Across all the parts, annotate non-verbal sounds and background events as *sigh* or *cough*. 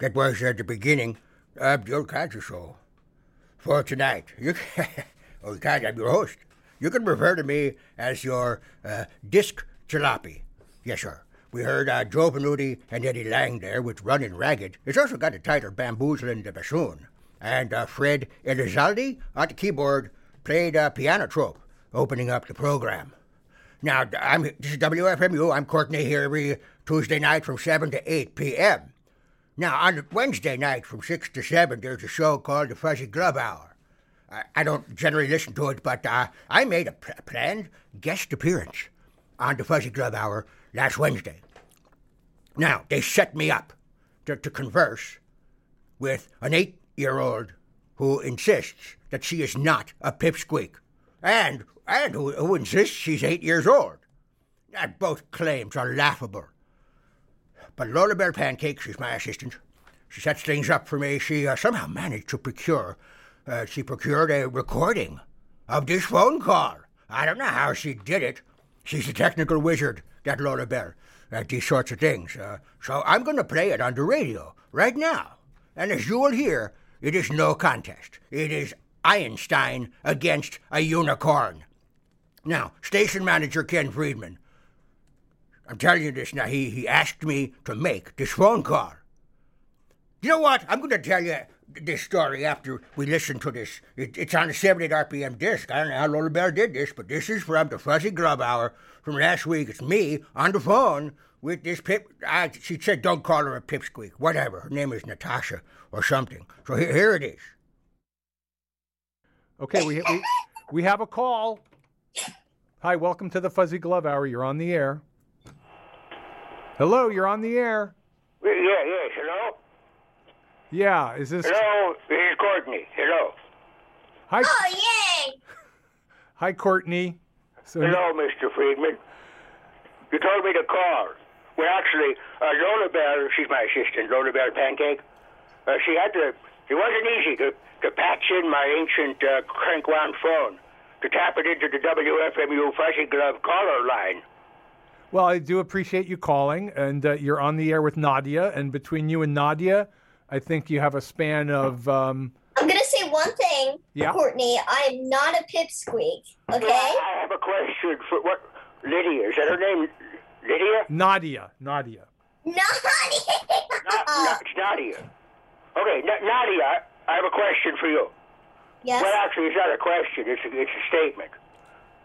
That was at the beginning of the Old Codger Show. For tonight, you can, *laughs* oh, I'm your host. You can refer to me as your uh, disc jalopy. Yes, sir. We heard uh, Joe Venuti and Eddie Lang there with Running Ragged. It's also got the title Bamboozling the Bassoon. And uh, Fred Elizalde on the keyboard played uh, Piano Trope, opening up the program. Now, I'm, this is WFMU. I'm Courtney here every Tuesday night from 7 to 8 p.m. Now, on Wednesday night from 6 to 7, there's a show called the Fuzzy Glove Hour. I, I don't generally listen to it, but uh, I made a pl- planned guest appearance on the Fuzzy Glove Hour last Wednesday. Now, they set me up to, to converse with an eight year old who insists that she is not a pipsqueak and, and who, who insists she's eight years old. And both claims are laughable. But Lola Bear Pancakes is my assistant. She sets things up for me. She uh, somehow managed to procure, uh, she procured a recording of this phone call. I don't know how she did it. She's a technical wizard, that Lola Bear, at these sorts of things. Uh, so I'm going to play it on the radio right now. And as you will hear, it is no contest. It is Einstein against a unicorn. Now, station manager Ken Friedman, I'm telling you this now, he, he asked me to make this phone call. You know what? I'm going to tell you this story after we listen to this. It, it's on the 78 RPM disc. I don't know how Lola Bear did this, but this is from the Fuzzy Glove Hour from last week. It's me on the phone with this pip. I, she said, don't call her a pipsqueak. Whatever. Her name is Natasha or something. So here, here it is. Okay, we, we we have a call. Hi, welcome to the Fuzzy Glove Hour. You're on the air. Hello, you're on the air. Yeah, yes, hello? Yeah, is this? Hello, this is Courtney. Hello. Hi, Oh, yay! *laughs* hi, Courtney. So, Hello, Mr. Friedman. You told me to call. Well, actually, uh, Lola Bear, she's my assistant, Lola Bear Pancake. Uh, she had to, it wasn't easy to, to patch in my ancient uh, crank wound phone to tap it into the WFMU Fuzzy Glove caller line. Well, I do appreciate you calling, and uh, you're on the air with Nadia. And between you and Nadia, I think you have a span of. Um, I'm gonna say one thing, Yeah. Courtney. I'm not a pipsqueak. Okay? I have a question for what? Lydia, is that her name? Lydia? Nadia, Nadia. Not. Not, not, Nadia. Okay, N- Nadia, I have a question for you. yes. Well, actually, it's not a question. It's a, it's a statement.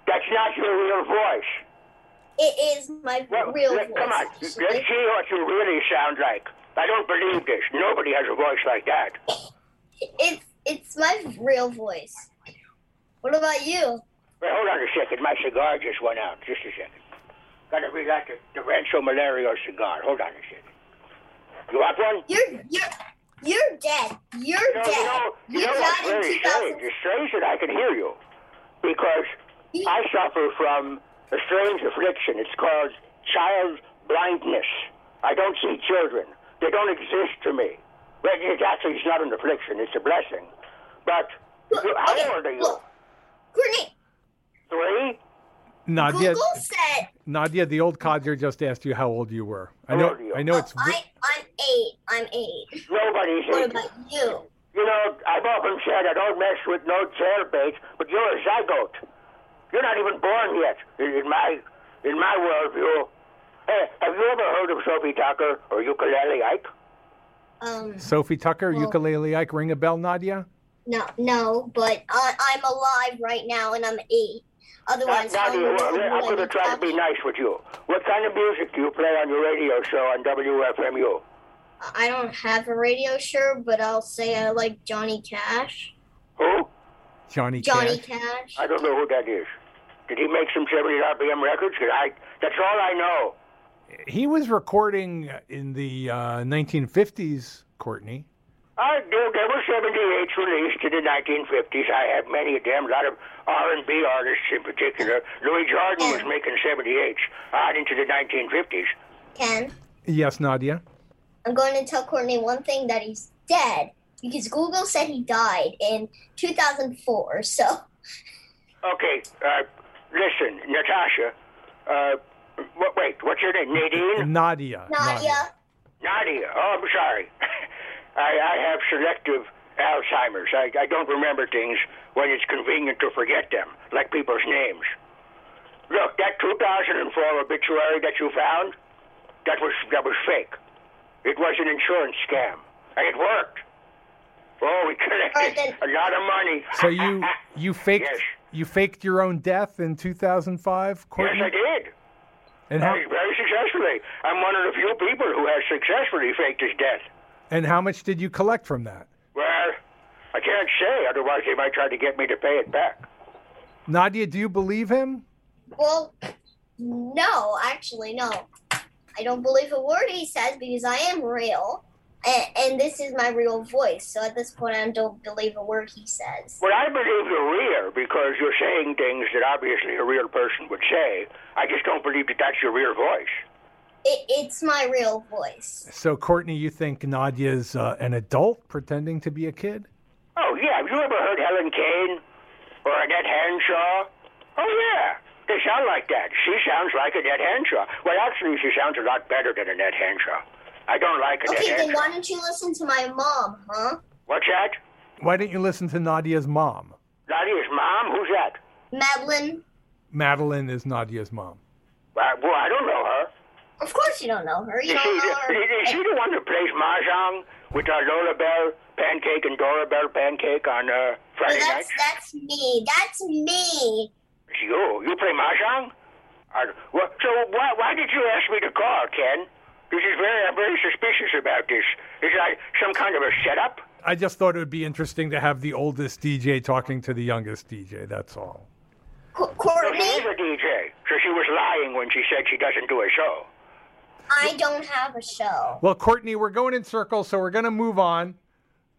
That's not your real voice. It is my real voice. come on. Let's see what you really sound like. I don't believe this. Nobody has a voice like that. It's it's my real voice. What about you? Wait, hold on a second. My cigar just went out. Just a second. Gotta relight the, the Rancho Malario cigar. Hold on a second. You want one? You're you're you're dead. You're You know, dead. you know, you You're know what's very 2000. strange? It's strange that I can hear you because I suffer from a strange affliction. It's called child blindness. I don't see children. They don't exist to me. Well, it actually it's not an affliction. It's a blessing. But you- how Okay, old are you? look. Courtney, Three? Nadia, Google said Nadia, the old codger just asked you how old you were. I know, old are you? I know it's. Oh, I, I'm eight. I'm eight. Nobody's What eight. about you? You know, I've often said I don't mess with no jailbaits, but you're a zygote. You're not even born yet in in my in my worldview. Hey, have you ever heard of Sophie Tucker or Ukulele Ike? Um, Sophie Tucker, Well- ukulele Ike, ring a bell, Nadia? no, no, but I, I'm alive right now and I'm eight. Otherwise, not how you. would I I'm going to try to be nice with you. What kind of music do you play on your radio show on WFMU? I don't have a radio show, but I'll say I like Johnny Cash. Who? Johnny, Johnny Cash. Cash. I don't know who that is. Did he make some 70 RPM records? 'Cause I, that's all I know. He was recording in the uh, 1950s, Courtney. I do. There were 78s released in the 1950s. I have many of them. A lot of R&B artists in particular. Louis Jordan was making 78s on into the 1950s. Ken, Yes, Nadia. I'm going to tell Courtney one thing that he's dead because Google said he died in 2004. So, Okay, uh, listen, Natasha. Uh, wh- wait, what's your name? Nadine? Nadia. Nadia, Nadia. Oh, I'm sorry. *laughs* I, I have selective Alzheimer's. I, I don't remember things when it's convenient to forget them, like people's names. Look, that 2004 obituary that you found, that was that was fake. It was an insurance scam, and it worked. Oh, we collected then- a lot of money. So you *laughs* you faked Yes. you faked your own death in 2005, Courtney? Yes, I did. And how Very, very successfully. I'm one of the few people who has successfully faked his death. and how much did you collect from that? Well, I can't say, otherwise they might try to get me to pay it back. Nadia, do you believe him? Well, no, actually, no. I don't believe a word he says because I am real, and, and this is my real voice. So at this point, I don't believe a word he says. Well, I believe you're real because you're saying things that obviously a real person would say. I just don't believe that that's your real voice. It, it's my real voice. So Courtney, you think Nadia's uh, an adult pretending to be a kid? Oh, yeah. Have you ever heard Helen Kane or Annette Henshaw? Oh, yeah. They sound like that. She sounds like Annette Henshaw. Well, actually, she sounds a lot better than Annette Henshaw. I don't like Annette Okay, then why don't you listen to my mom, huh? What's that? Why don't you listen to Nadia's mom? Nadia's mom? Who's that? Madeline? Madeline is Nadia's mom. Uh, well, I don't know her. Of course you don't know her. You Is don't she, know her. is she the one who plays mahjong with uh, Lola Bell Pancake and Dora Bell Pancake on uh, No, Friday that's nights? that's me. That's me. It's you. You play mahjong? Uh, well, so why, why did you ask me to call, Ken? This is very, I'm very suspicious about this. Is it like some kind of a setup? I just thought it would be interesting to have the oldest DJ talking to the youngest DJ. That's all. Co- No, she Courtney, is a DJ, so she was lying when she said she doesn't do a show. I don't have a show. Well, Courtney, we're going in circles, so we're going to move on.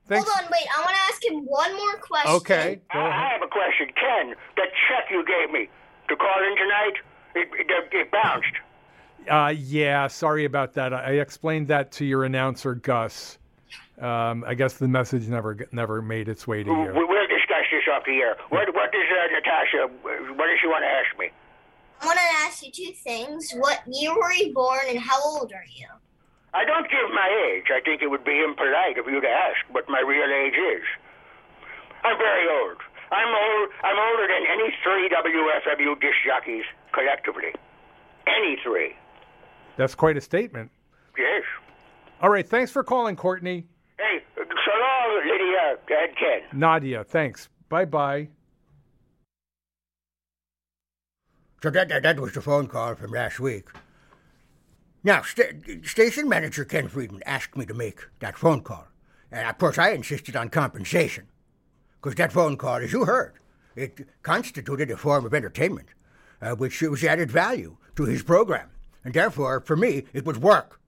Thanks. Hold on, wait. I want to ask him one more question. Okay, go I, I have a question, Ken. That check you gave me to call in tonight, it, it, it bounced. Uh, yeah, sorry about that. I I explained that to your announcer, Gus. Um, I guess the message never never made its way to you. we'll discuss this off the air. What, what does uh, Natasha, what does she want to ask me? I want to ask you two things. What year were you born and how old are you? I don't give my age. I think it would be impolite of you to ask what my real age is. I'm very old. I'm old. I'm older than any three WFMU disc jockeys collectively. Any three. That's quite a statement. Yes. All right, thanks for calling, Courtney. Hey, so long, Lydia and Ken. Nadia, thanks. Bye bye. So that, that, that was the phone call from last week. Now, sta- station manager Ken Friedman asked me to make that phone call. And of course, I insisted on compensation. Because that phone call, as you heard, it constituted a form of entertainment, uh, which was added value to his program. And therefore, for me, it was work.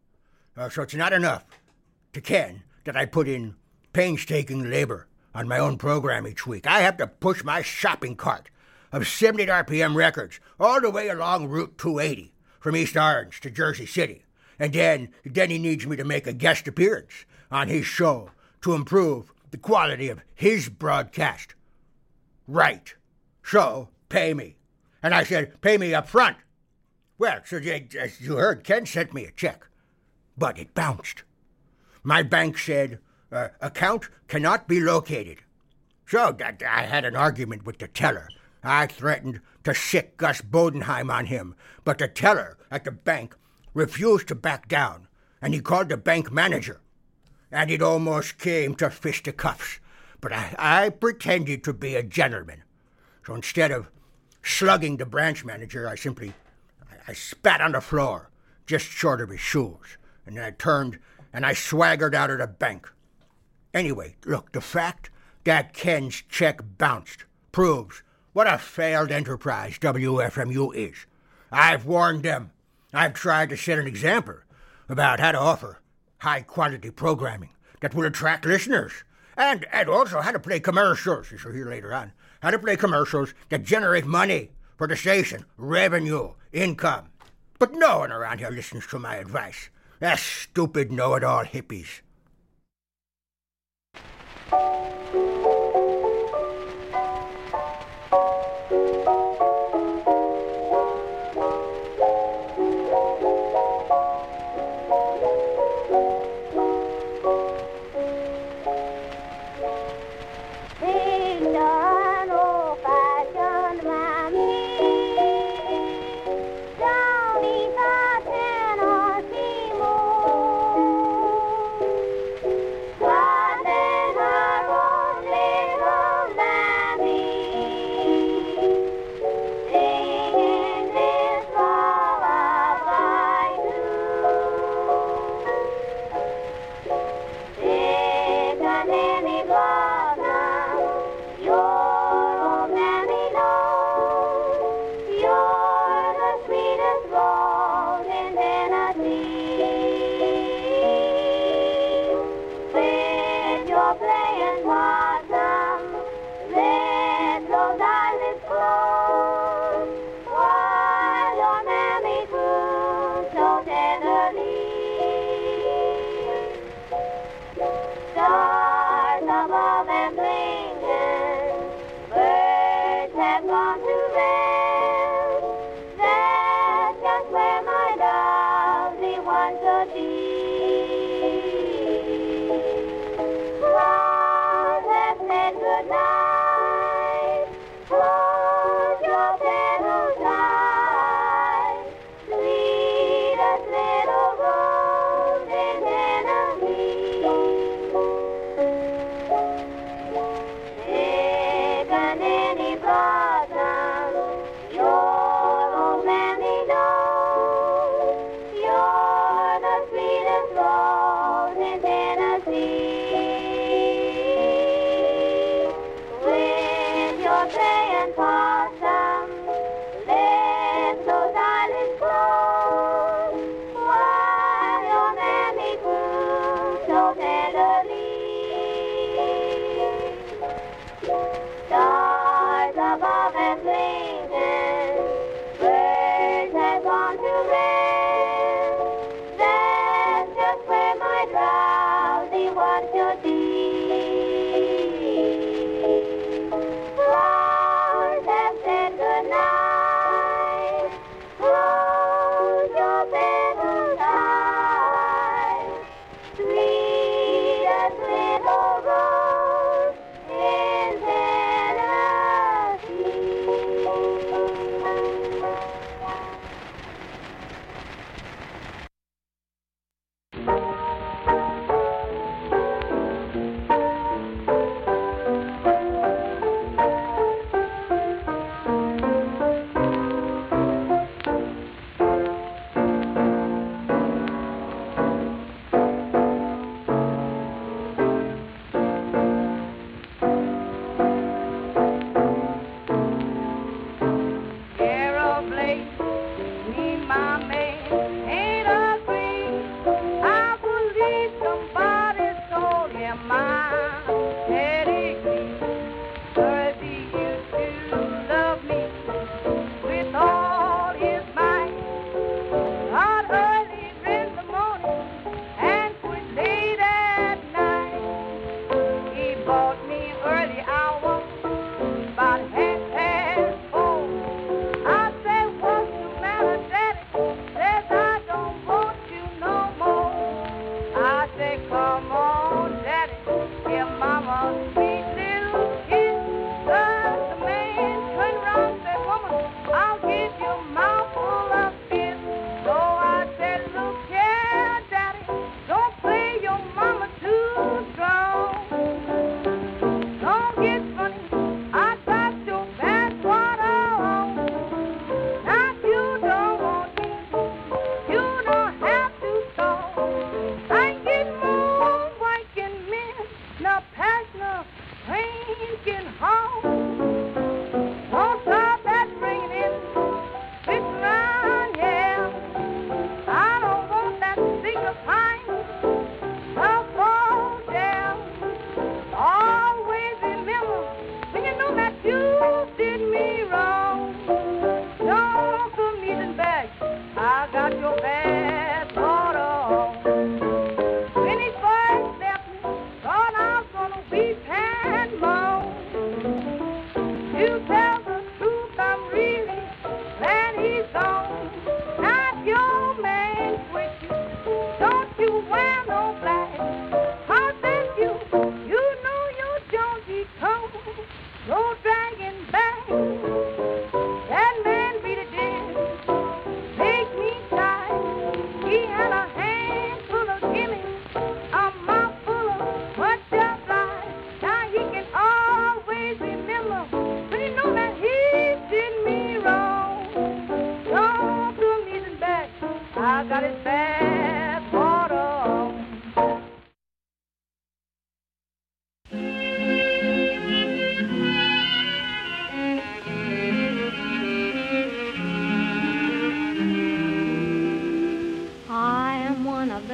Uh, so it's not enough to Ken that I put in painstaking labor on my own program each week. I have to push my shopping cart of 70 RPM records all the way along Route 280 from East Orange to Jersey City. And then, then he needs me to make a guest appearance on his show to improve the quality of his broadcast. Right. So, pay me. And I said, pay me up front. Well, so as you heard, Ken sent me a check, but it bounced. My bank said, uh, account cannot be located. So I had an argument with the teller. I threatened to sick Gus Bodenheim on him, but the teller at the bank refused to back down, and he called the bank manager. And it almost came to fisticuffs, but I, I pretended to be a gentleman. So instead of slugging the branch manager, I simply I, spat on the floor, just short of his shoes, and then I turned and I swaggered out of the bank. Anyway, look, the fact that Ken's check bounced proves what a failed enterprise WFMU is. I've warned them. I've tried to set an example about how to offer high quality programming that will attract listeners. And, and also how to play commercials, as you'll hear later on. How to play commercials that generate money for the station, revenue, income. But no one around here listens to my advice. They're stupid know it all hippies.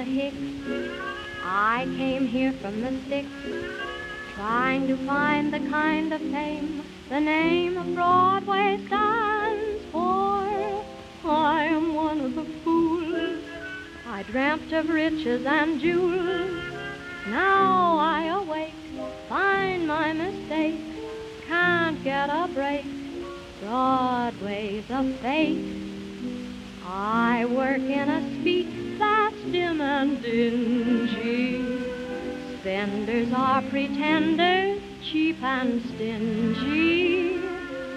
I came here from the sticks, trying to find the kind of fame the name of Broadway stands for. I am one of the fools. I dreamt of riches and jewels. Now I awake, find my mistake, can't get a break. Broadway's a fake. I work in a speech that dim and dingy. Spenders are pretenders, cheap and stingy.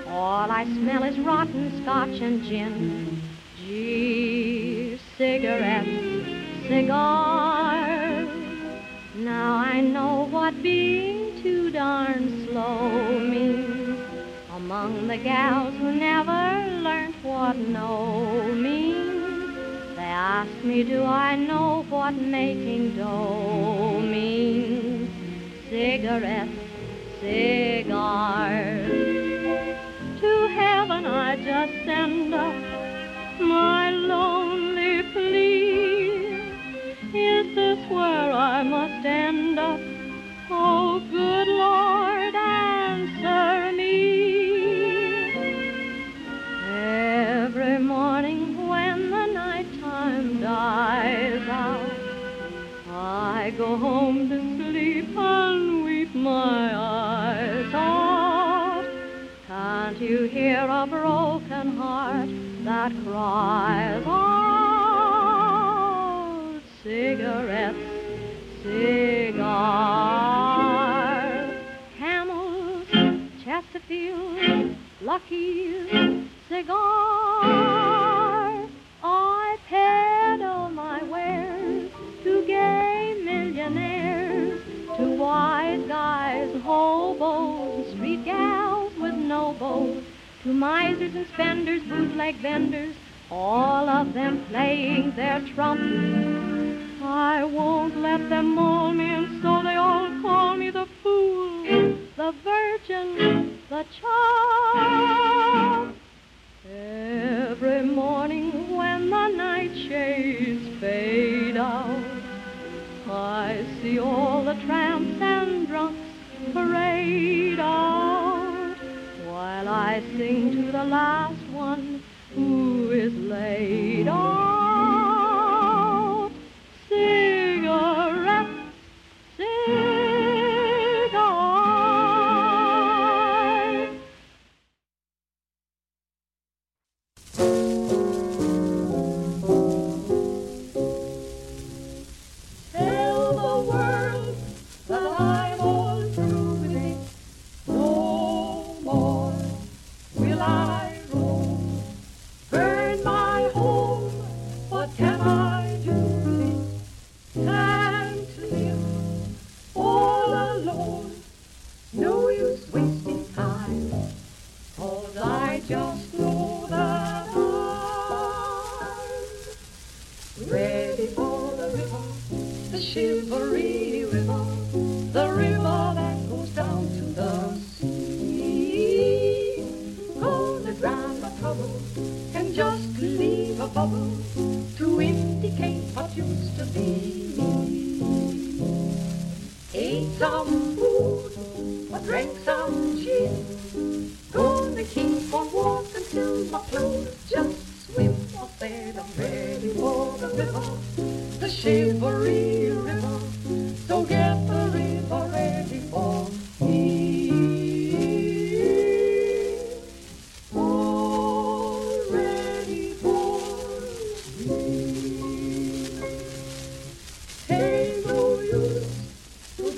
All I smell is rotten scotch and gin. Gee, cigarettes, cigars. Now I know what being too darn slow means. Among the gals who never learned what no means. Ask me, do I know what making dough means? Cigarettes, cigars. To heaven I just send up my lonely plea. Is this where I must end up? Oh, good Lord, answer I go home to sleep and weep my eyes out. Can't you hear a broken heart that cries out? Cigarettes, cigars, camels, Chesterfield, Lucky cigar. I pedal. wise guys and hobos and street gals with no bows to misers and spenders, bootleg vendors, all of them playing their trumps. I won't let them maul me, and so they all call me the fool, the virgin, the child. Every morning when the nightshades fade out. I see all the tramps and drunks parade out while I sing to the last one who is laid off.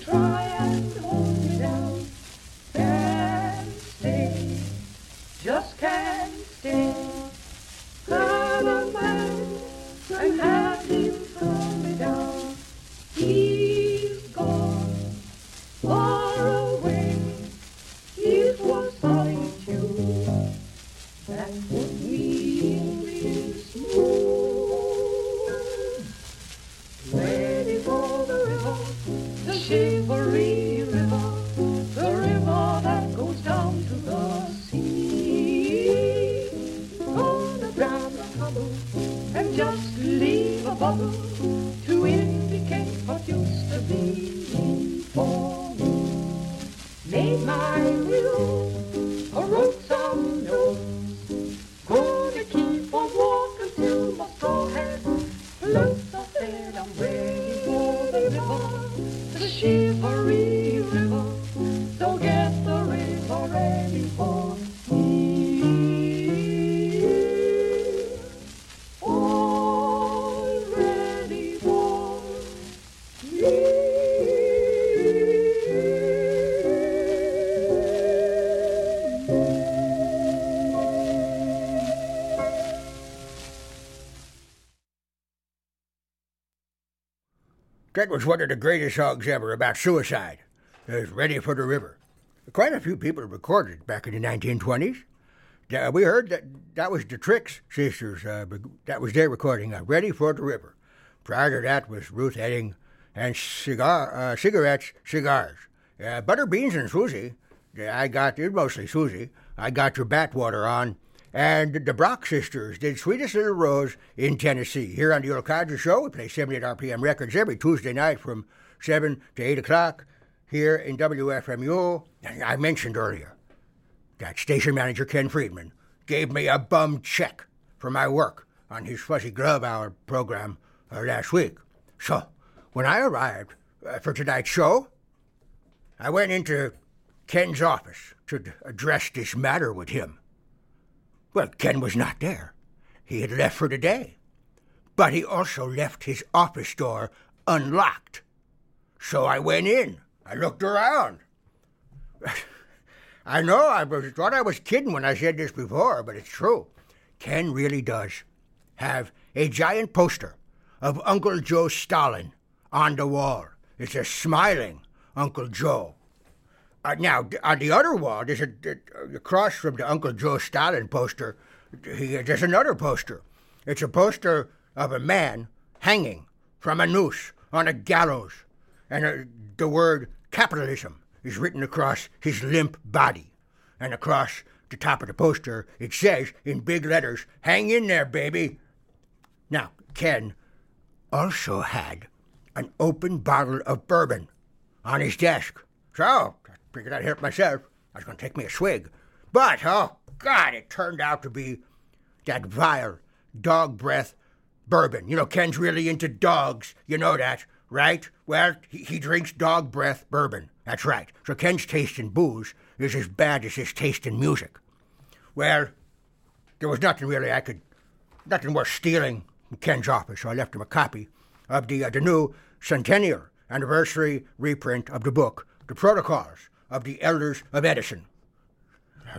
try. That was one of the greatest songs ever about suicide. It's Ready for the River. Quite a few people recorded back in the 1920s. We heard that that was the Trix sisters. Uh, that was their recording of Ready for the River. Prior to that was Ruth Etting and cigar, uh, Cigarettes, Cigars. Uh, Butterbeans and Susie. I got, it mostly Susie. I got your backwater on and the Brox sisters did Sweetest Little Rose in Tennessee. Here on the Old Codger Show, we play 78 RPM records every Tuesday night from 7 to 8 o'clock here in WFMU. I mentioned earlier that station manager Ken Friedman gave me a bum check for my work on his Fuzzy Glove Hour program uh, last week. So, when I arrived uh, for tonight's show, I went into Ken's office to address this matter with him. Well, Ken was not there. He had left for the day. But he also left his office door unlocked. So I went in. I looked around. *laughs* I know I was, thought I was kidding when I said this before, but it's true. Ken really does have a giant poster of Uncle Joe Stalin on the wall. It's a smiling Uncle Joe. Uh, now, on the other wall, there's a, across from the Uncle Joe Stalin poster, he, there's another poster. It's a poster of a man hanging from a noose on a gallows, and uh, the word capitalism is written across his limp body. And across the top of the poster, it says in big letters, Hang in there, baby. Now, Ken also had an open bottle of bourbon on his desk. So, Figured I'd help myself. I was going to take me a swig. But, oh, God, it turned out to be that vile dog breath bourbon. You know, Ken's really into dogs. You know that, right? Well, he, he drinks dog breath bourbon. That's right. So Ken's taste in booze is as bad as his taste in music. Well, there was nothing really I could, nothing worth stealing in Ken's office, so I left him a copy of the, uh, the new centennial anniversary reprint of the book, The Protocols of the elders of Edison.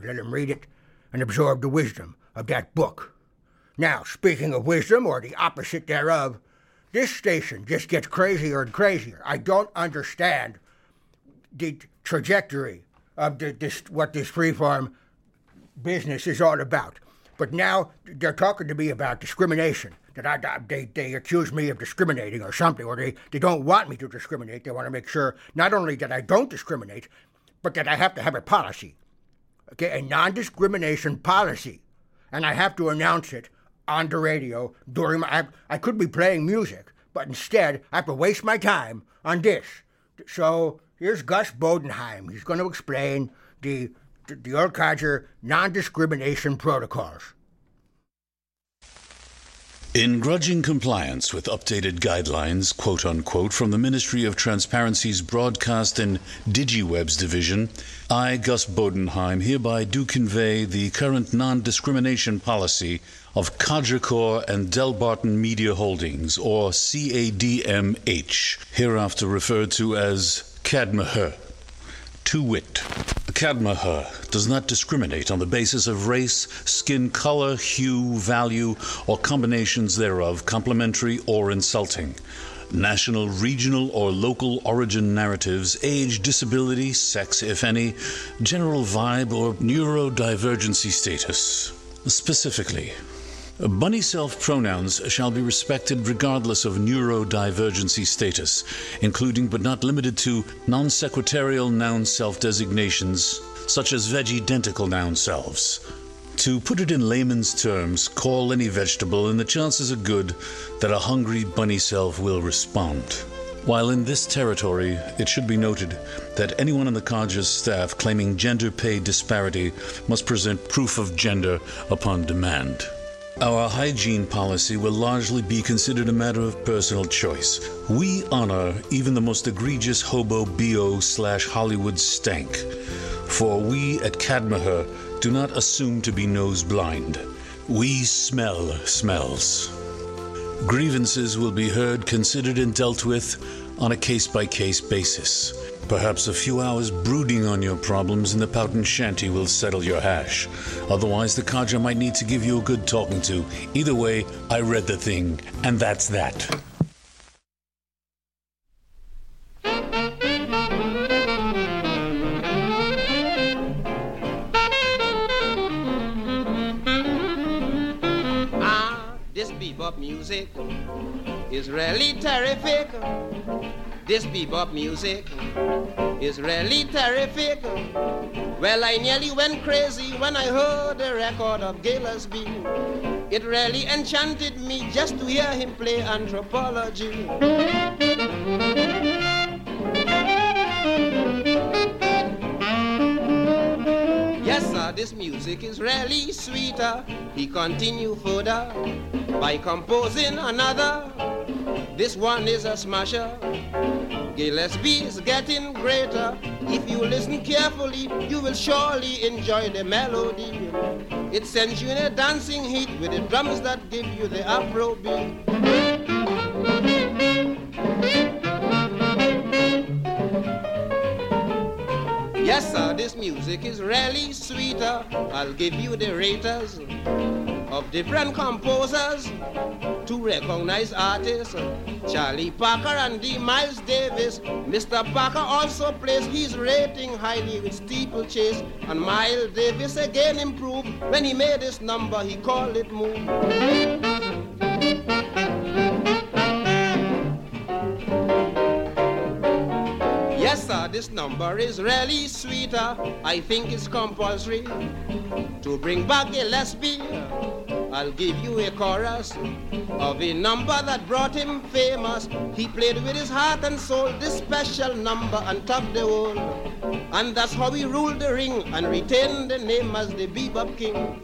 Let him read it and absorb the wisdom of that book. Now, speaking of wisdom, or the opposite thereof, this station just gets crazier and crazier. I don't understand the trajectory of the, this, what this freeform business is all about. But now they're talking to me about discrimination. That I, they, they accuse me of discriminating or something, or they, they don't want me to discriminate. They want to make sure not only that I don't discriminate, but that I have to have a policy, okay, a non discrimination policy. And I have to announce it on the radio during my. I, I could be playing music, but instead I have to waste my time on this. So here's Gus Bodenheim. He's going to explain the, the, Old Codger non discrimination protocols. In grudging compliance with updated guidelines, quote unquote, from the Ministry of Transparency's Broadcast and DigiWebs division, I, Gus Bodenheim, hereby do convey the current non discrimination policy of Codgercore and Delbarton Media Holdings, or CADMH, hereafter referred to as CADMH. To wit, Cadmaher does not discriminate on the basis of race, skin color, hue, value, or combinations thereof, complimentary or insulting. National, regional, or local origin narratives, age, disability, sex, if any, general vibe, or neurodivergency status. Specifically, Bunny self pronouns shall be respected regardless of neurodivergency status, including but not limited to non sequitarial noun self designations, such as vegidentical noun selves. To put it in layman's terms, call any vegetable, and the chances are good that a hungry bunny self will respond. While in this territory, it should be noted that anyone on the Codger's staff claiming gender pay disparity must present proof of gender upon demand. Our hygiene policy will largely be considered a matter of personal choice. We honor even the most egregious hobo BO slash Hollywood stank. For we at Cadmaher do not assume to be nose blind. We smell smells. Grievances will be heard, considered, and dealt with on a case by case basis. Perhaps a few hours brooding on your problems in the Powhatan shanty will settle your hash. Otherwise, the Codger might need to give you a good talking to. Either way, I read the thing, and that's that. Ah, this bebop music is really terrific. This bebop music is really terrific. Well, I nearly went crazy when I heard the record of Gillespie. It really enchanted me just to hear him play anthropology. Yes, sir, this music is really sweeter. He continued further by composing another. This one is a smasher. Gillespie is getting greater. If you listen carefully, you will surely enjoy the melody. It sends you in a dancing heat with the drums that give you the Afro beat. Yes, sir, this music is really sweeter. I'll give you the raters of different composers to recognize artists. Charlie Parker and D. Miles Davis. Mr. Parker also plays his rating highly with Steeplechase. And Miles Davis again improved when he made this number, he called it Move. Yes, this number is really sweeter. I think it's compulsory to bring back a Gillespie. I'll give you a chorus of a number that brought him famous. He played with his heart and soul this special number and topped the world. And that's how he ruled the ring and retained the name as the Bebop King.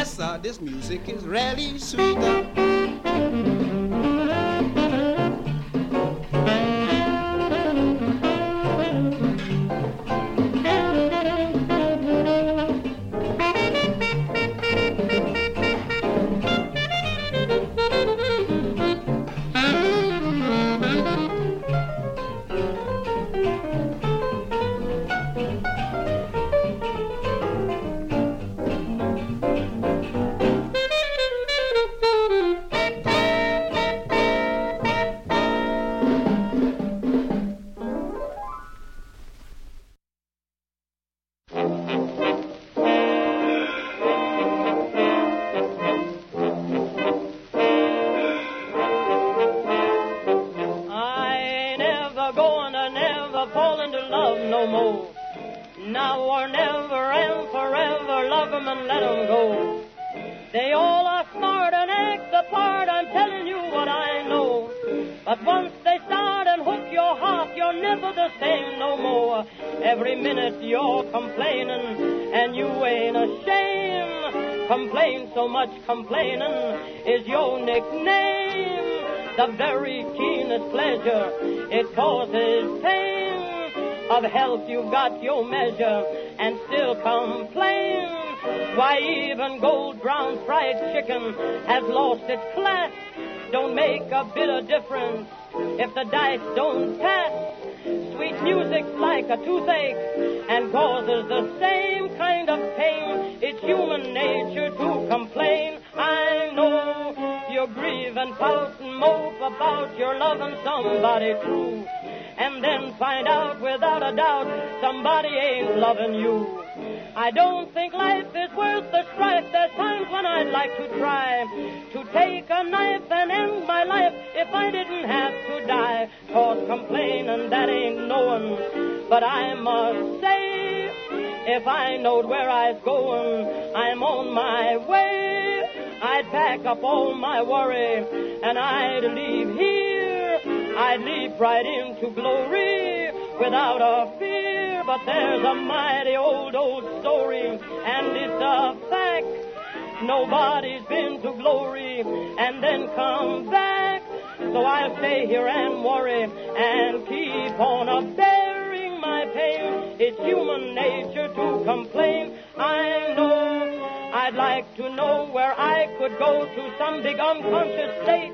Yes, sir, this music is really sweeter. Got your measure, and still complain. Why even gold brown fried chicken has lost its class. Don't make a bit of difference if the dice don't pass. Sweet music's like a toothache and causes the same kind of pain. It's human nature to complain. I know you grieve and pout and mope about your loving somebody true. And then find out without a doubt somebody ain't loving you. I don't think life is worth the strife. There's times when I'd like to try to take a knife and end my life if I didn't have to die. Cause complaining, that ain't knowing. But I must say, if I knowed where I was going, I'm on my way. I'd pack up all my worry and I'd leave here. I'd leap right into glory without a fear. But there's a mighty old, old story, and it's a fact. Nobody's been to glory and then come back. So I'll stay here and worry and keep on a bearing my pain. It's human nature to complain. I know I'd like to know where I could go to some big unconscious state.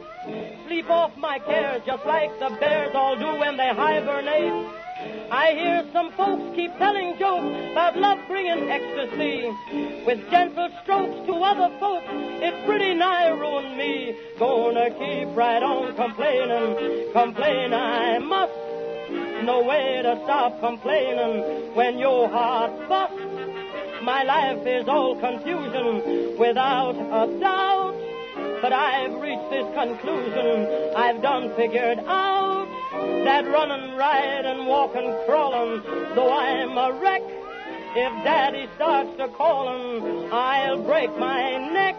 Off my cares just like the bears all do when they hibernate. I hear some folks keep telling jokes about love bringing ecstasy. With gentle strokes to other folks, it's pretty nigh ruined me. Gonna keep right on complaining, complain I must. No way to stop complaining when your heart busts. My life is all confusion without a doubt. But I've reached this conclusion. I've done figured out that running, riding, walking, crawling, though I'm a wreck, if Daddy starts to callin', I'll break my neck.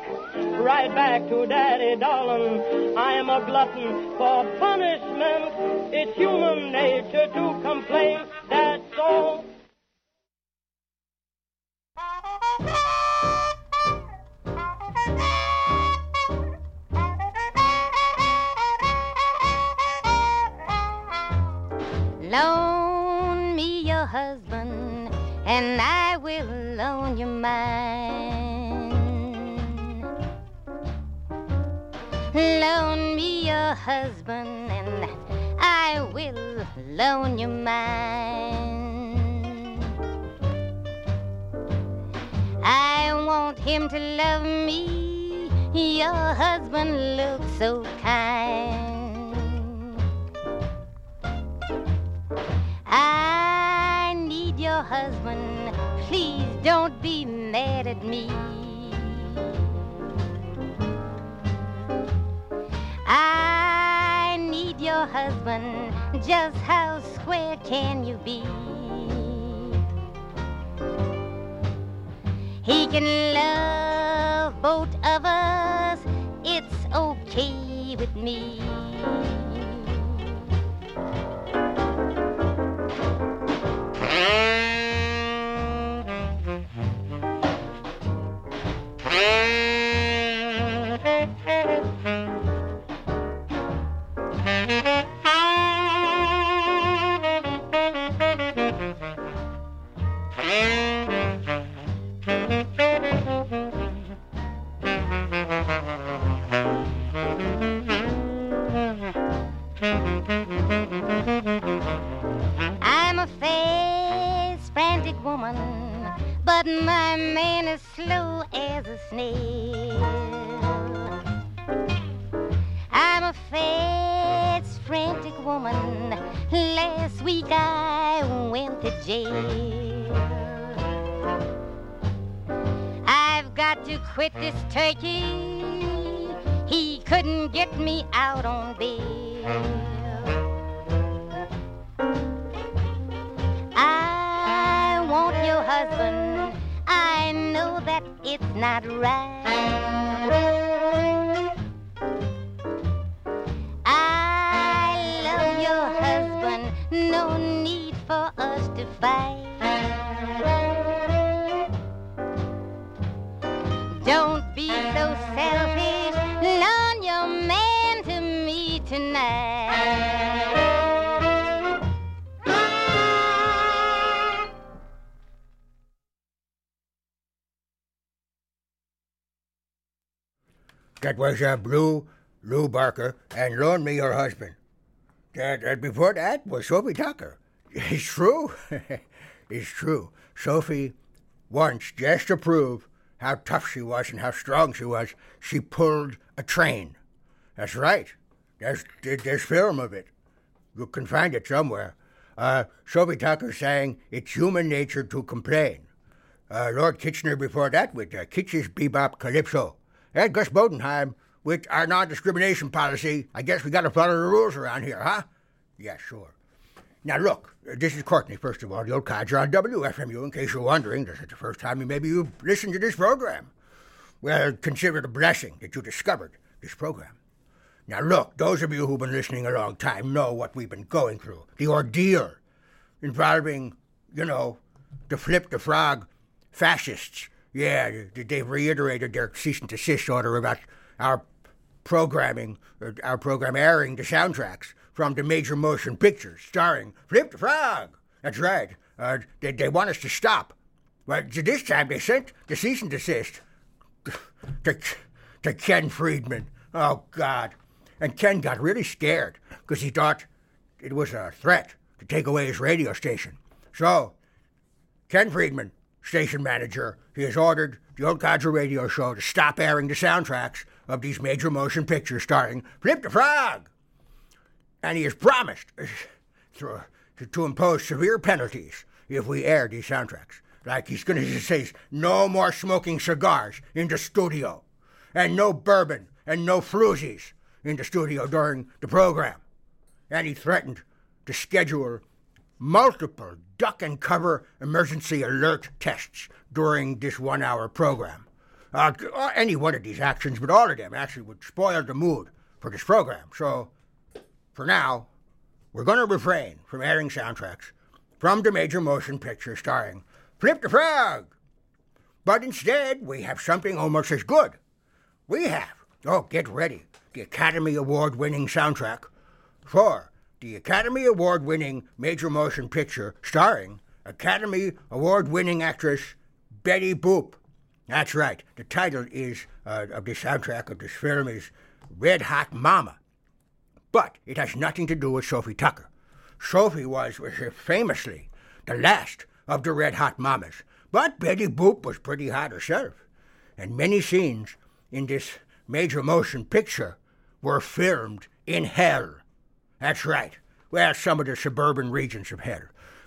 Right back to Daddy, darling. I'm a glutton for punishment. It's human nature to complain. That's all. Loan me your husband, and I will loan you mine. Loan me your husband, and I will loan you mine. I want him to love me. Your husband looks so kind. I need your husband. Please don't be mad at me. I need your husband. Just how square can you be? He can love both of us. It's okay with me. Uh, Blue, Lu Barker, and Loan Me Your Husband. That, that before that was Sophie Tucker. *laughs* It's true. *laughs* it's true. Sophie, once, just to prove how tough she was and how strong she was, she pulled a train. That's right. There's, there's film of it. You can find it somewhere. Uh, Sophie Tucker saying it's human nature to complain. Uh, Lord Kitchener before that with uh, Kitch's Bebop Calypso. And Gus Bodenheim with our non discrimination policy. I guess we got to follow the rules around here, huh? Yeah, sure. Now, look, this is Courtney, first of all, the old codger on WFMU, in case you're wondering. This is the first time maybe you've listened to this program. Well, consider it a blessing that you discovered this program. Now, look, those of you who've been listening a long time know what we've been going through the ordeal involving, you know, the flip the frog fascists. Yeah, they've reiterated their cease and desist order about our programming, uh, our program airing the soundtracks from the major motion pictures starring Flip the Frog. That's right. Uh, they, they want us to stop. Well, this time they sent the cease and desist *sighs* to, to Ken Freedman. Oh, God. And Ken got really scared because he thought it was a threat to take away his radio station. So, Ken Freedman, station manager, he has ordered the Old Codger radio show to stop airing the soundtracks of these major motion pictures starring Flip the Frog. And he has promised uh, to, to impose severe penalties if we air these soundtracks. Like he's going to say, no more smoking cigars in the studio, and no bourbon and no floozies in the studio during the program. And he threatened to schedule multiple duck and cover emergency alert tests during this one hour program. Uh, uh, any one of these actions, but all of them actually would spoil the mood for this program. So, for now, we're going to refrain from airing soundtracks from the major motion picture starring Flip the Frog. But instead, we have something almost as good. We have, oh, get ready, the Academy Award winning soundtrack for the Academy Award winning major motion picture starring Academy Award winning actress Betty Boop. That's right, the title is uh, of the soundtrack of this film is Red Hot Mama. But it has nothing to do with Sophie Tucker. Sophie was, was famously the last of the Red Hot Mamas, but Betty Boop was pretty hot herself. And many scenes in this major motion picture were filmed in hell. That's right. Well, some of the suburban regions of hell.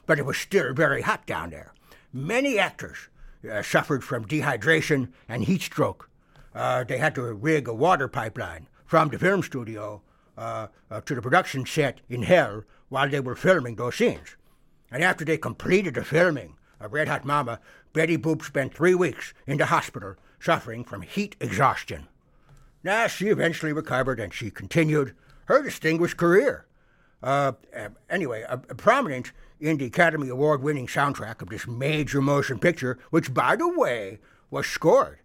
But it was still very hot down there. Many actors uh, suffered from dehydration and heat stroke. Uh, they had to rig a water pipeline from the film studio uh, uh, to the production set in hell while they were filming those scenes. And after they completed the filming of Red Hot Mama, Betty Boop spent three weeks in the hospital suffering from heat exhaustion. Now, she eventually recovered and she continued her distinguished career. Uh, anyway, a, a prominent in the Academy Award winning soundtrack of this major motion picture, which, by the way, was scored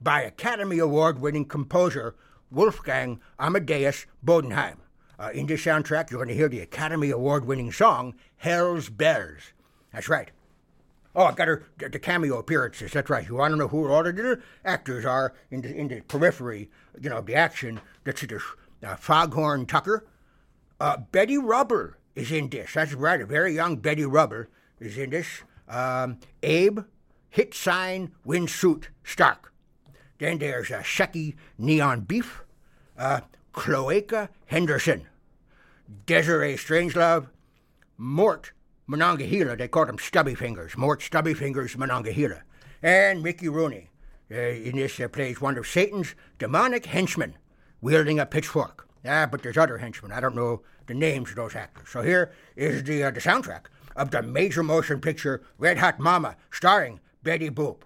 by Academy Award winning composer Wolfgang Amadeus Bodenheim. Uh, in this soundtrack, you're going to hear the Academy Award winning song, Hell's Bells. That's right. Oh, I got her the, the cameo appearances. That's right. You want to know who all the actors are in the, in the periphery, you know, the action? That's this uh, Foghorn Tucker. Uh, Betty Rubber is in this. That's right. A very young Betty Rubber is in this. Um, Abe Hit Sign Windsuit Stark. Then there's a Shecky Neon Beef. Uh, Cloaca Henderson, Desiree Strangelove, Mort Monongahela, they called him Stubby Fingers, Mort Stubby Fingers Monongahela, and Mickey Rooney. Uh, in this uh, plays one of Satan's demonic henchmen wielding a pitchfork. Ah, but there's other henchmen. I don't know the names of those actors. So here is the, uh, the soundtrack of the major motion picture Red Hot Mama, starring Betty Boop.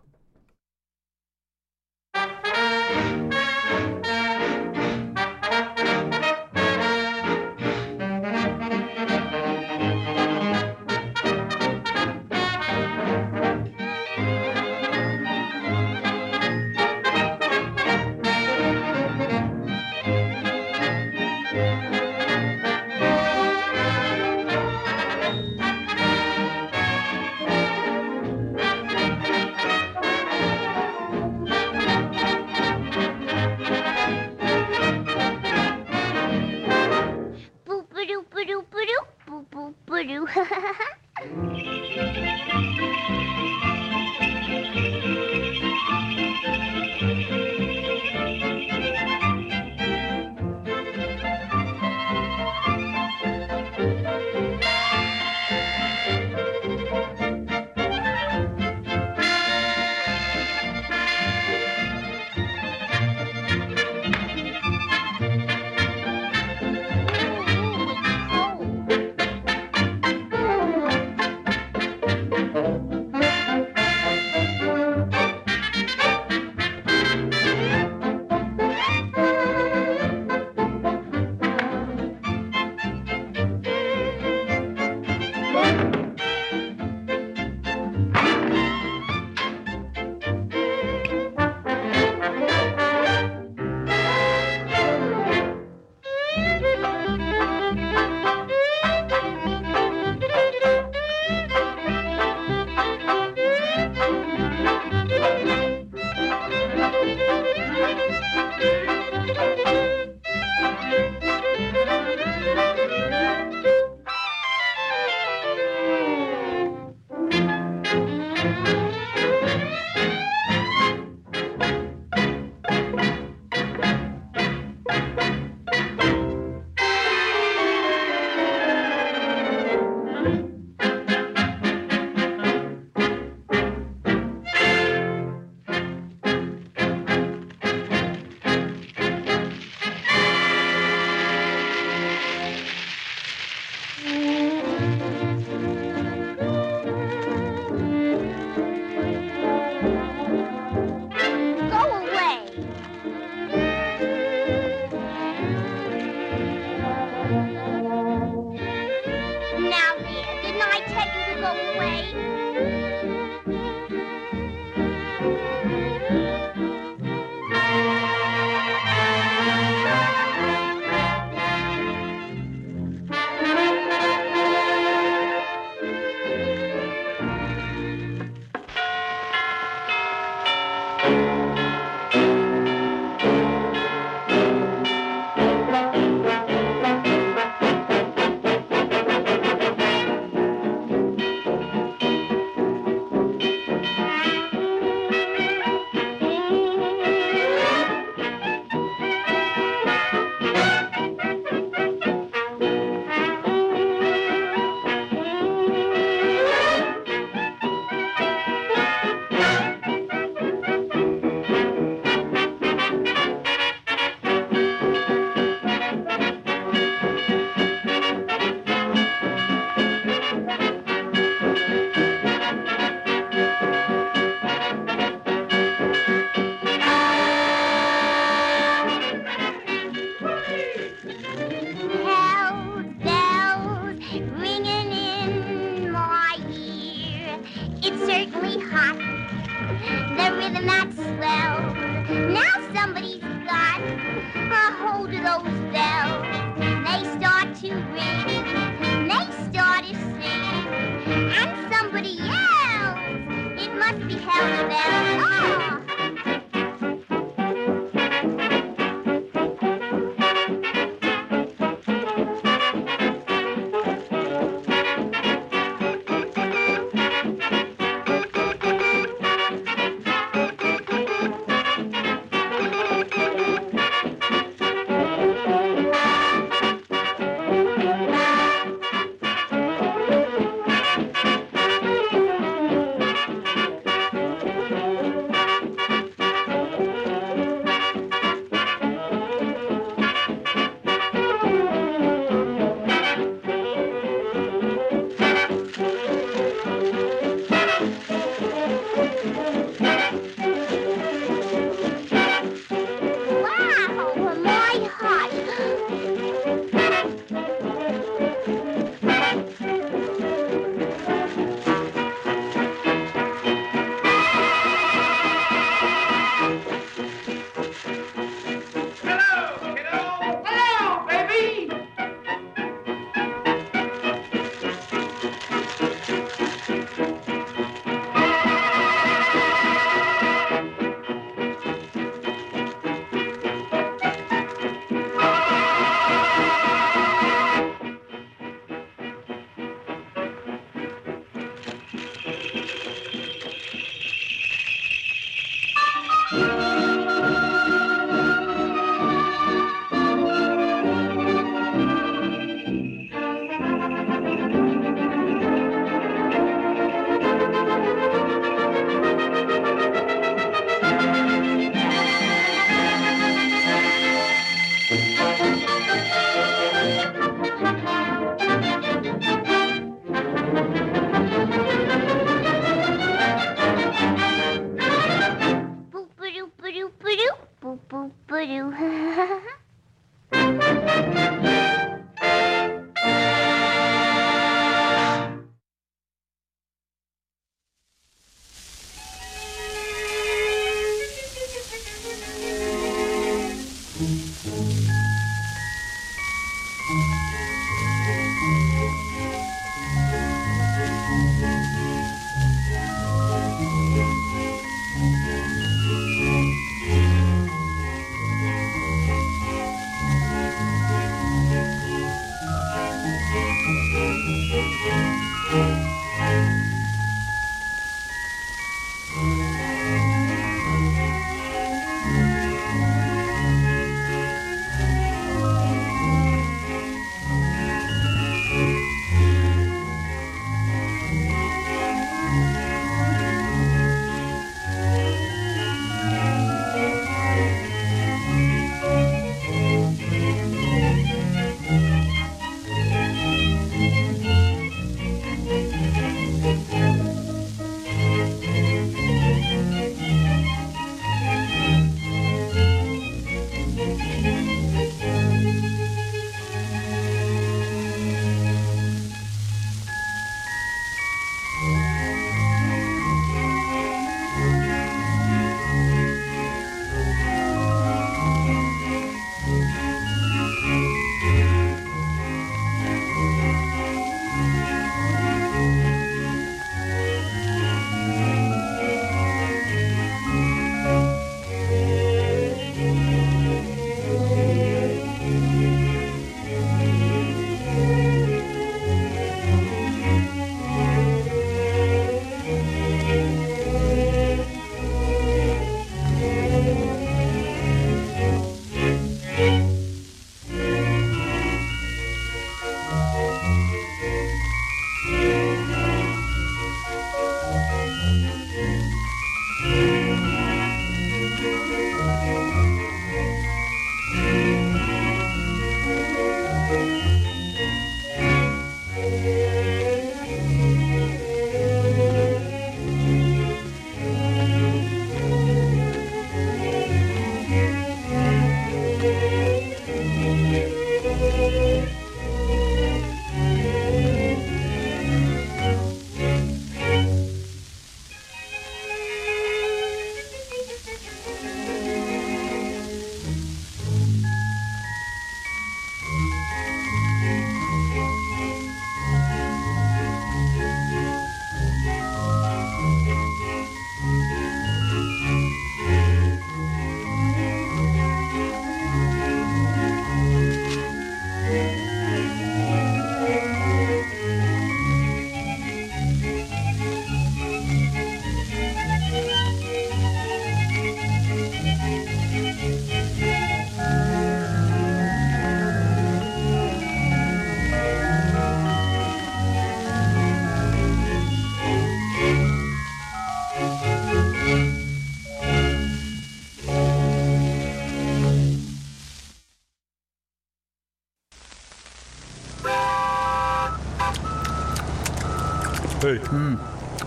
Hey, hmm.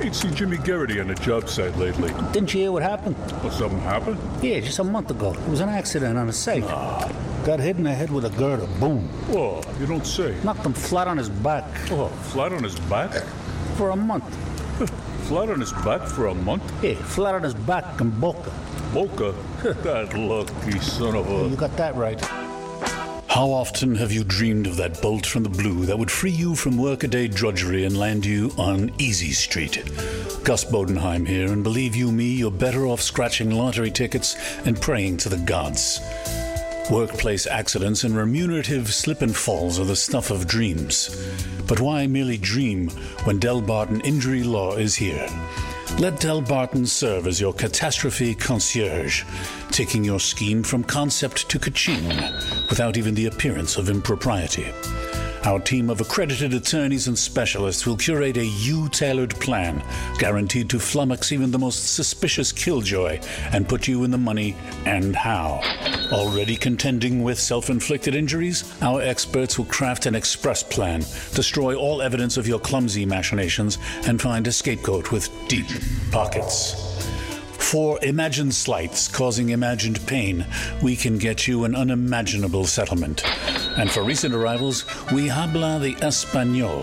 ain't seen Jimmy Garrity on the job site lately. Didn't you hear what happened? Well, something happened? Yeah, just a month ago. It was an accident on a safe. Ah. Got hit in the head with a girder. Boom. Oh, you don't say. Knocked him flat on his back. Oh, flat on his back? For a month. *laughs* flat on his back for a month? Yeah, flat on his back in Boca. Boca? *laughs* that lucky son of a. You got that right. How often have you dreamed of that bolt from the blue that would free you from workaday drudgery and land you on Easy Street? Gus Bodenheim here, and believe you me, you're better off scratching lottery tickets and praying to the gods. Workplace accidents and remunerative slip and falls are the stuff of dreams. But why merely dream when Del Barton Injury Law is here? Let Del Barton serve as your catastrophe concierge, taking your scheme from concept to kaching without even the appearance of impropriety. Our team of accredited attorneys and specialists will curate a you tailored plan guaranteed to flummox even the most suspicious killjoy and put you in the money and how. Already contending with self inflicted injuries? Our experts will craft an express plan, destroy all evidence of your clumsy machinations, and find a scapegoat with deep pockets. For imagined slights causing imagined pain, we can get you an unimaginable settlement. And for recent arrivals, we habla the Espanol.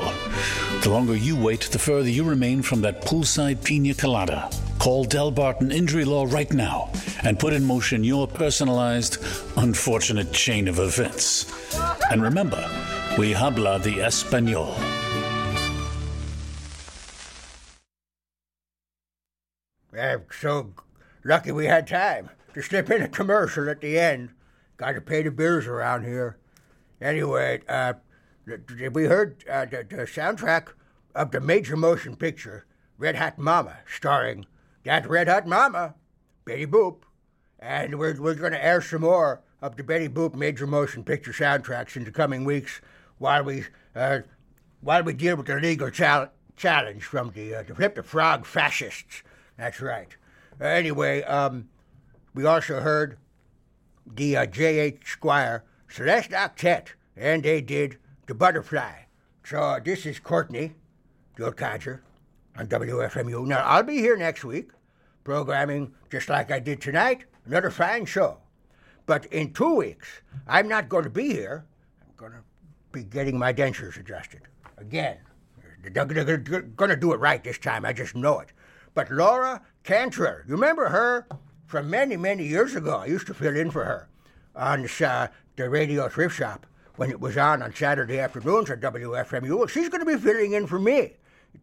The longer you wait, the further you remain from that poolside pina colada. Call Del Barton Injury Law right now and put in motion your personalized, unfortunate chain of events. And remember, we habla the Espanol. I'm so lucky we had time to slip in a commercial at the end. Got to pay the bills around here. Anyway, uh, we heard uh, the, the soundtrack of the major motion picture Red Hot Mama, starring that Red Hot Mama, Betty Boop. And we're, we're going to air some more of the Betty Boop major motion picture soundtracks in the coming weeks while we uh, while we deal with the legal chal- challenge from the, uh, the Flip the Frog fascists. That's right. Uh, anyway, um, we also heard the uh, J.H. Squire Celeste Octet, and they did The Butterfly. So this is Courtney, the old codger, on WFMU. Now, I'll be here next week, programming just like I did tonight, another fine show. But in two weeks, I'm not going to be here. I'm going to be getting my dentures adjusted again. They're going to do it right this time. I just know it. But Laura Cantrell, you remember her from many, many years ago? I used to fill in for her on uh, the radio thrift shop when it was on on Saturday afternoons at WFMU. She's going to be filling in for me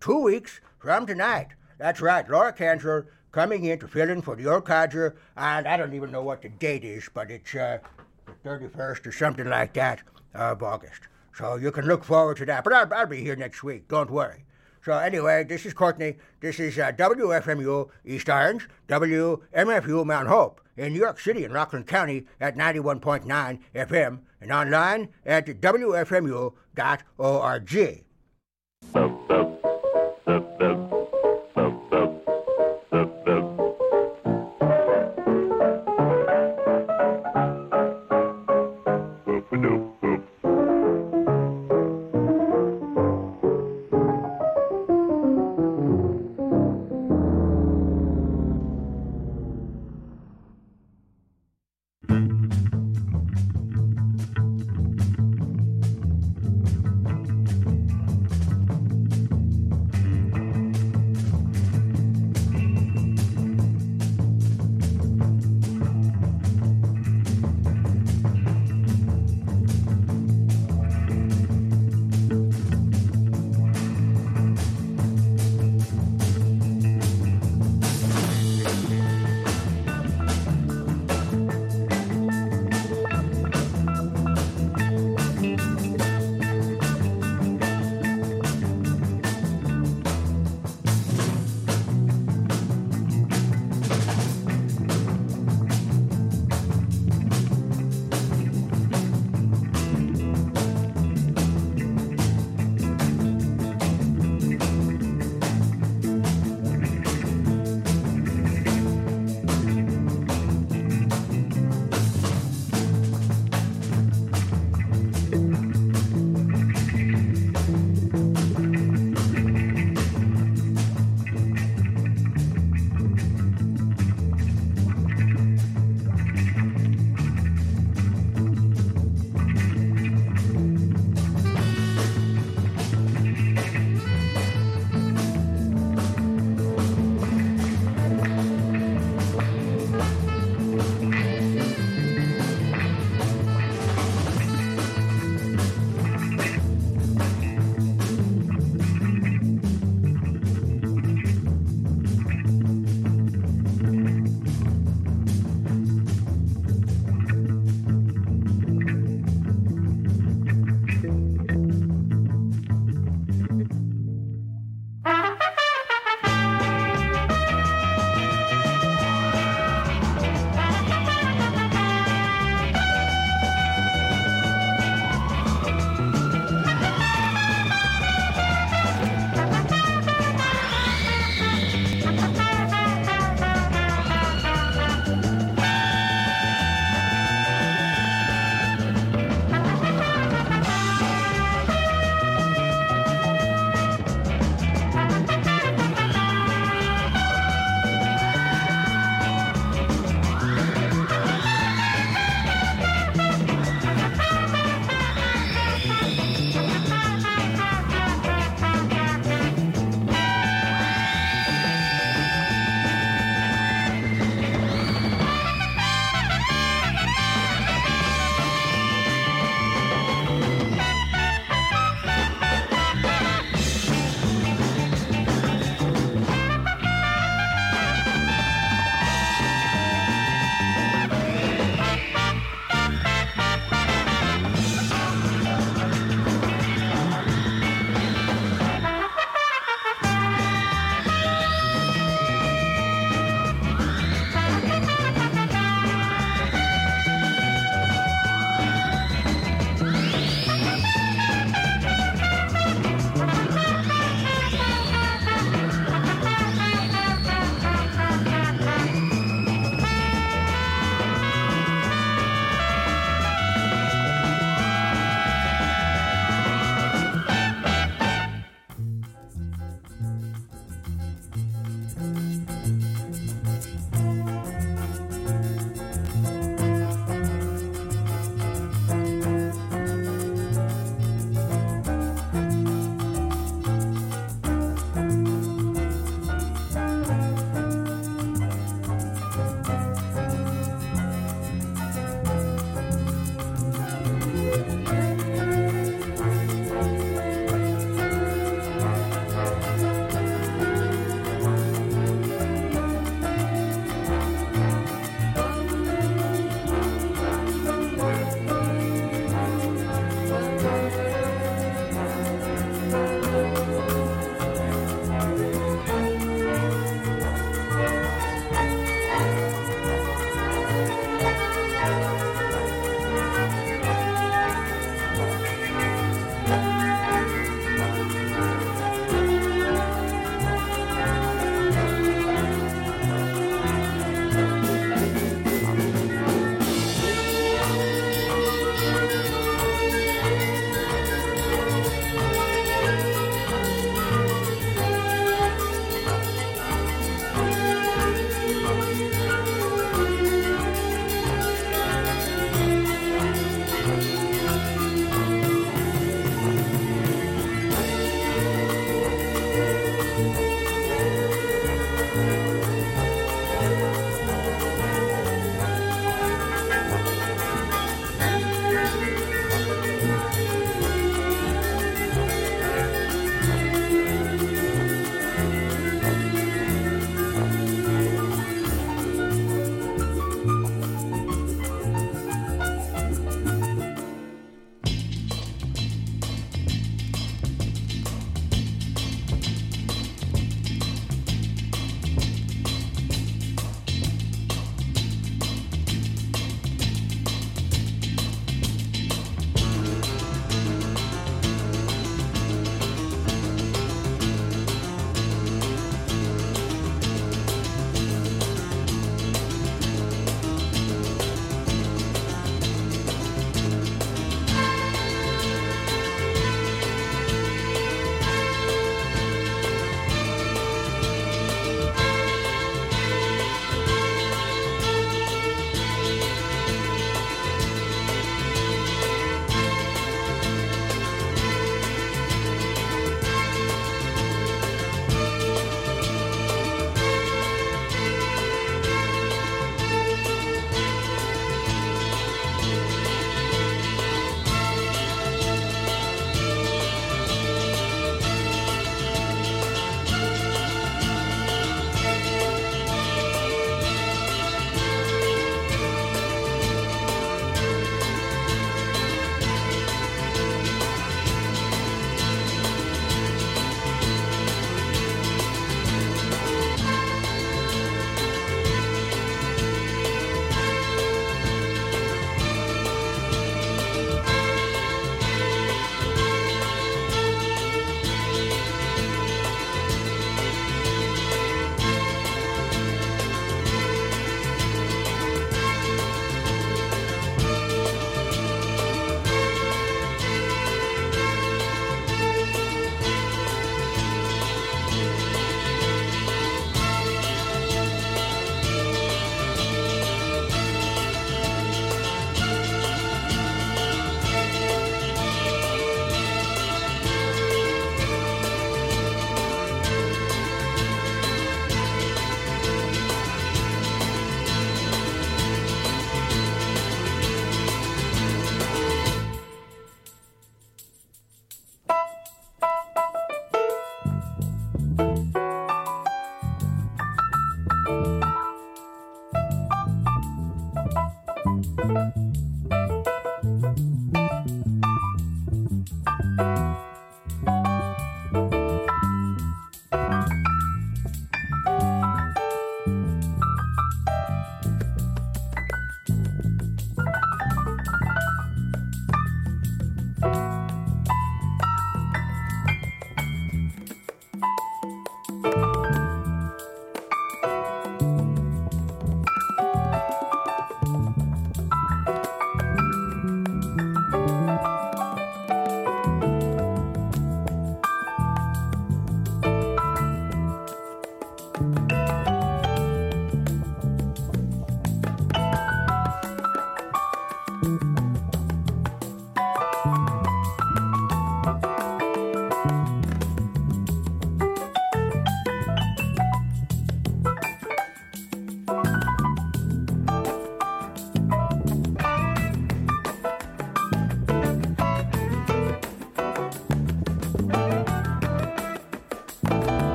two weeks from tonight. That's right, Laura Cantrell coming in to fill in for the old codger, and I don't even know what the date is, but it's uh, the 31st or something like that of August. So you can look forward to that. But I'll, I'll be here next week, don't worry. So anyway, this is Courtney. This is uh, WFMU East Orange, WMFU Mount Hope in New York City and Rockland County at 91.9 FM and online at WFMU.org.